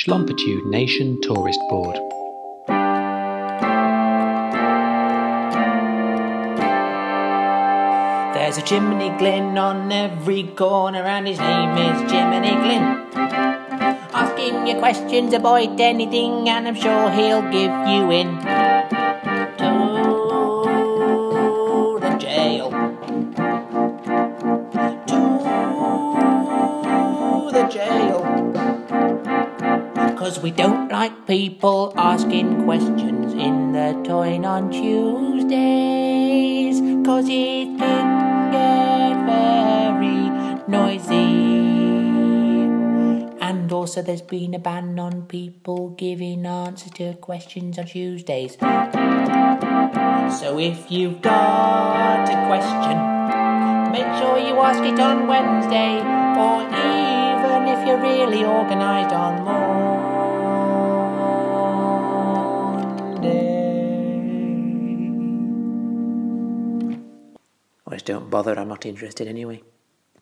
Schlompitude Nation Tourist Board. There's a Jiminy Glynn on every corner, and his name is Jiminy Glynn. Ask him your questions about anything, and I'm sure he'll give you in to the jail. To the jail. Cause we don't like people asking questions in the toy on Tuesdays. Cause it can get very noisy. And also, there's been a ban on people giving answers to questions on Tuesdays. So if you've got a question, make sure you ask it on Wednesday, or even if you're really organised on Monday. Just don't bother, I'm not interested anyway.